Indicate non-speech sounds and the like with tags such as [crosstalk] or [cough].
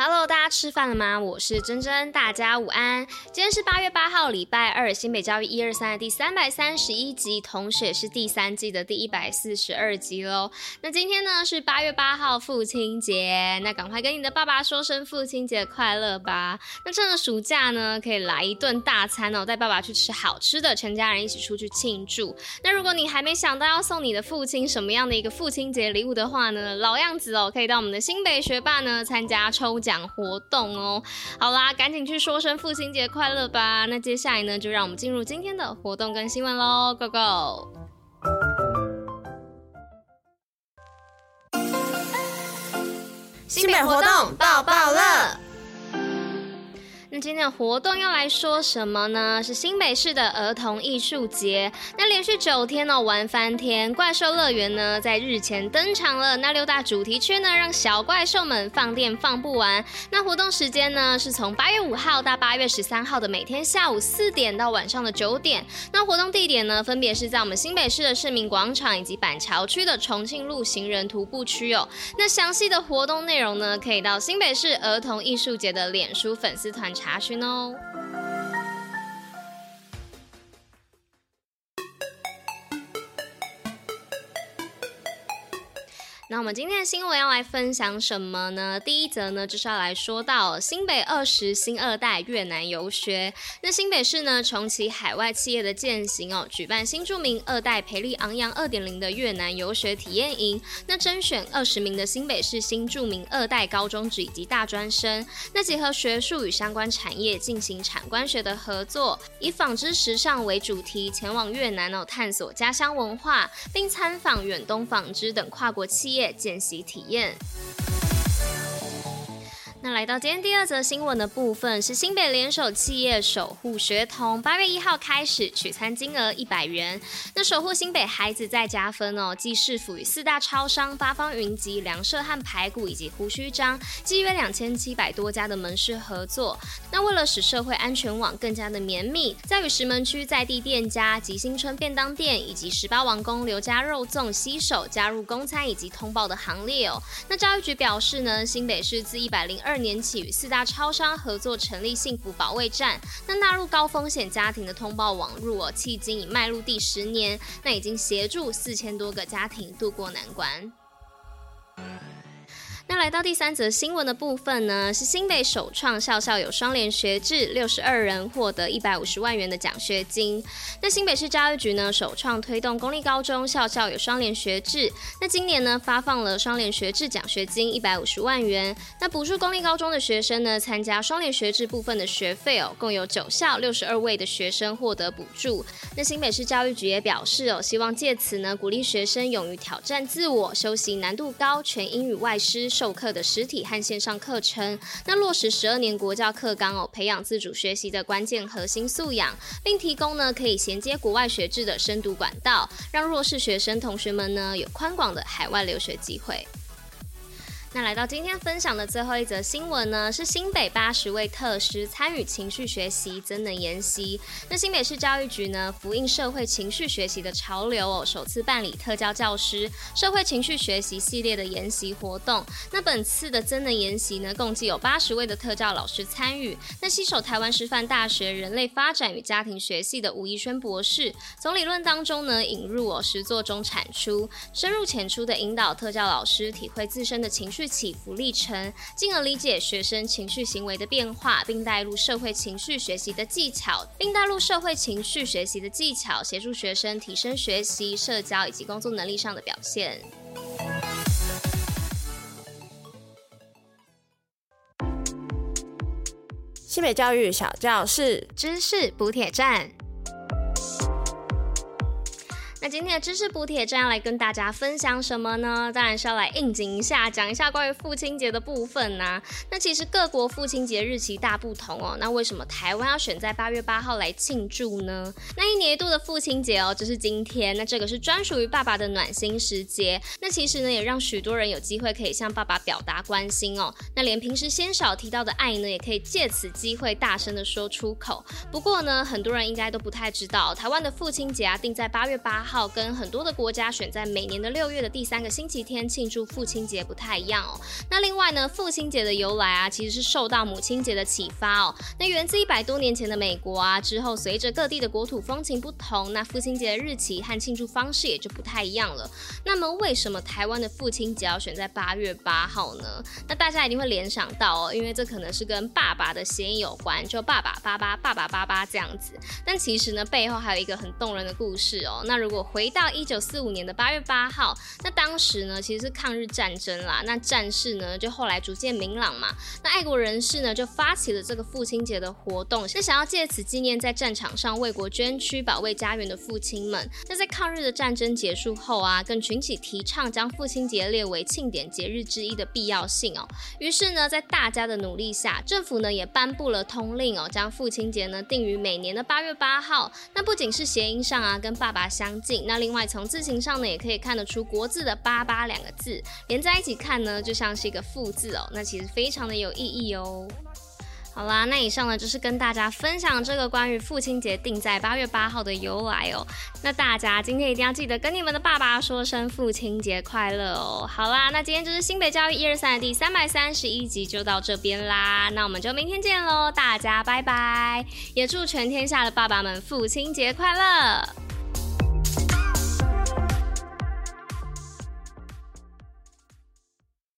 Hello，大家吃饭了吗？我是珍珍，大家午安。今天是八月八号，礼拜二，新北教育一二三的第三百三十一集，同时也是第三季的第一百四十二集喽。那今天呢是八月八号父亲节，那赶快跟你的爸爸说声父亲节快乐吧。那趁着暑假呢，可以来一顿大餐哦，带爸爸去吃好吃的，全家人一起出去庆祝。那如果你还没想到要送你的父亲什么样的一个父亲节礼物的话呢，老样子哦，可以到我们的新北学霸呢参加抽奖。讲活动哦，好啦，赶紧去说声父亲节快乐吧。那接下来呢，就让我们进入今天的活动跟新闻喽，Go Go！新北活动报报乐。今天的活动要来说什么呢？是新北市的儿童艺术节。那连续九天哦，玩翻天！怪兽乐园呢，在日前登场了。那六大主题区呢，让小怪兽们放电放不完。那活动时间呢，是从八月五号到八月十三号的每天下午四点到晚上的九点。那活动地点呢，分别是在我们新北市的市民广场以及板桥区的重庆路行人徒步区哦。那详细的活动内容呢，可以到新北市儿童艺术节的脸书粉丝团查 [laughs] 询哦。那我们今天的新闻要来分享什么呢？第一则呢，就是要来说到新北二十新二代越南游学。那新北市呢，重启海外企业的践行哦，举办新著名二代培力昂扬二点零的越南游学体验营。那甄选二十名的新北市新著名二代高中职以及大专生。那结合学术与相关产业进行产官学的合作，以纺织时尚为主题，前往越南哦，探索家乡文化，并参访远东纺织等跨国企业。见习体验。来到今天第二则新闻的部分，是新北联手企业守护学童，八月一号开始取餐金额一百元。那守护新北孩子再加分哦，既是府与四大超商八方云集、粮舍和排骨以及胡须张，计约两千七百多家的门市合作。那为了使社会安全网更加的绵密，在与石门区在地店家、吉新村便当店以及十八王公刘家肉粽携手加入公餐以及通报的行列哦。那教育局表示呢，新北市自一百零二年起与四大超商合作成立幸福保卫战，那纳入高风险家庭的通报网入哦，迄今已迈入第十年，那已经协助四千多个家庭渡过难关。那来到第三则新闻的部分呢，是新北首创校校有双联学制，六十二人获得一百五十万元的奖学金。那新北市教育局呢，首创推动公立高中校校有双联学制。那今年呢，发放了双联学制奖学金一百五十万元。那补助公立高中的学生呢，参加双联学制部分的学费哦，共有九校六十二位的学生获得补助。那新北市教育局也表示哦，希望借此呢，鼓励学生勇于挑战自我，修习难度高、全英语外师。授课的实体和线上课程，那落实十二年国教课纲哦，培养自主学习的关键核心素养，并提供呢可以衔接国外学制的深读管道，让弱势学生同学们呢有宽广的海外留学机会。那来到今天分享的最后一则新闻呢，是新北八十位特师参与情绪学习增能研习。那新北市教育局呢，呼应社会情绪学习的潮流哦，首次办理特教教师社会情绪学习系列的研习活动。那本次的增能研习呢，共计有八十位的特教老师参与。那携手台湾师范大学人类发展与家庭学系的吴怡轩博士，从理论当中呢引入哦，实作中产出，深入浅出的引导特教老师体会自身的情绪。起伏历程，进而理解学生情绪行为的变化，并带入社会情绪学习的技巧，并带入社会情绪学习的技巧，协助学生提升学习、社交以及工作能力上的表现。新北教育小教室，知识补铁站。今天的知识补帖将要来跟大家分享什么呢？当然是要来应景一下，讲一下关于父亲节的部分呐、那其实各国父亲节日期大不同哦。那为什么台湾要选在八月八号来庆祝呢？那一年一度的父亲节哦，就是今天。那这个是专属于爸爸的暖心时节。那其实呢，也让许多人有机会可以向爸爸表达关心哦。那连平时鲜少提到的爱呢，也可以借此机会大声的说出口。不过呢，很多人应该都不太知道，台湾的父亲节啊，定在八月八号，跟很多的国家选在每年的六月的第三个星期天庆祝父亲节不太一样哦。那另外呢，父亲节的由来啊，其实是受到母亲节的启发哦。那源自一百多年前的美国啊，之后随着各地的国土风情不同，那父亲节的日期和庆祝方式也就不太一样了。那么为什么台湾的父亲节要选在八月八号呢？那大家一定会联想到哦，因为这可能是跟爸爸的谐音有关，就爸爸八八爸爸八八这样子。但其实呢，背后还有一个很动人的故事哦。那如果回到一九四五年的八月八号，那当时呢其实是抗日战争啦。那战事呢就后来逐渐明朗嘛。那爱国人士呢就发起了这个父亲节的活动，是想要借此纪念在战场上为国捐躯、保卫家园的父亲们。那在抗日的战争结束后啊，更群起提倡将父亲节列为庆典节日之一的必要性哦。于是呢，在大家的努力下，政府呢也颁布了通令哦，将父亲节呢定于每年的八月八号。那不仅是谐音上啊跟爸爸相近，那另外从字形上呢也可以看得出国字的“八八”两个字连在一起看呢，就像是一个父字哦。那其实非常的有意义哦。好啦，那以上呢就是跟大家分享这个关于父亲节定在八月八号的由来哦。那大家今天一定要记得跟你们的爸爸说声父亲节快乐哦。好啦，那今天就是新北教育一二三的第三百三十一集就到这边啦。那我们就明天见喽，大家拜拜！也祝全天下的爸爸们父亲节快乐。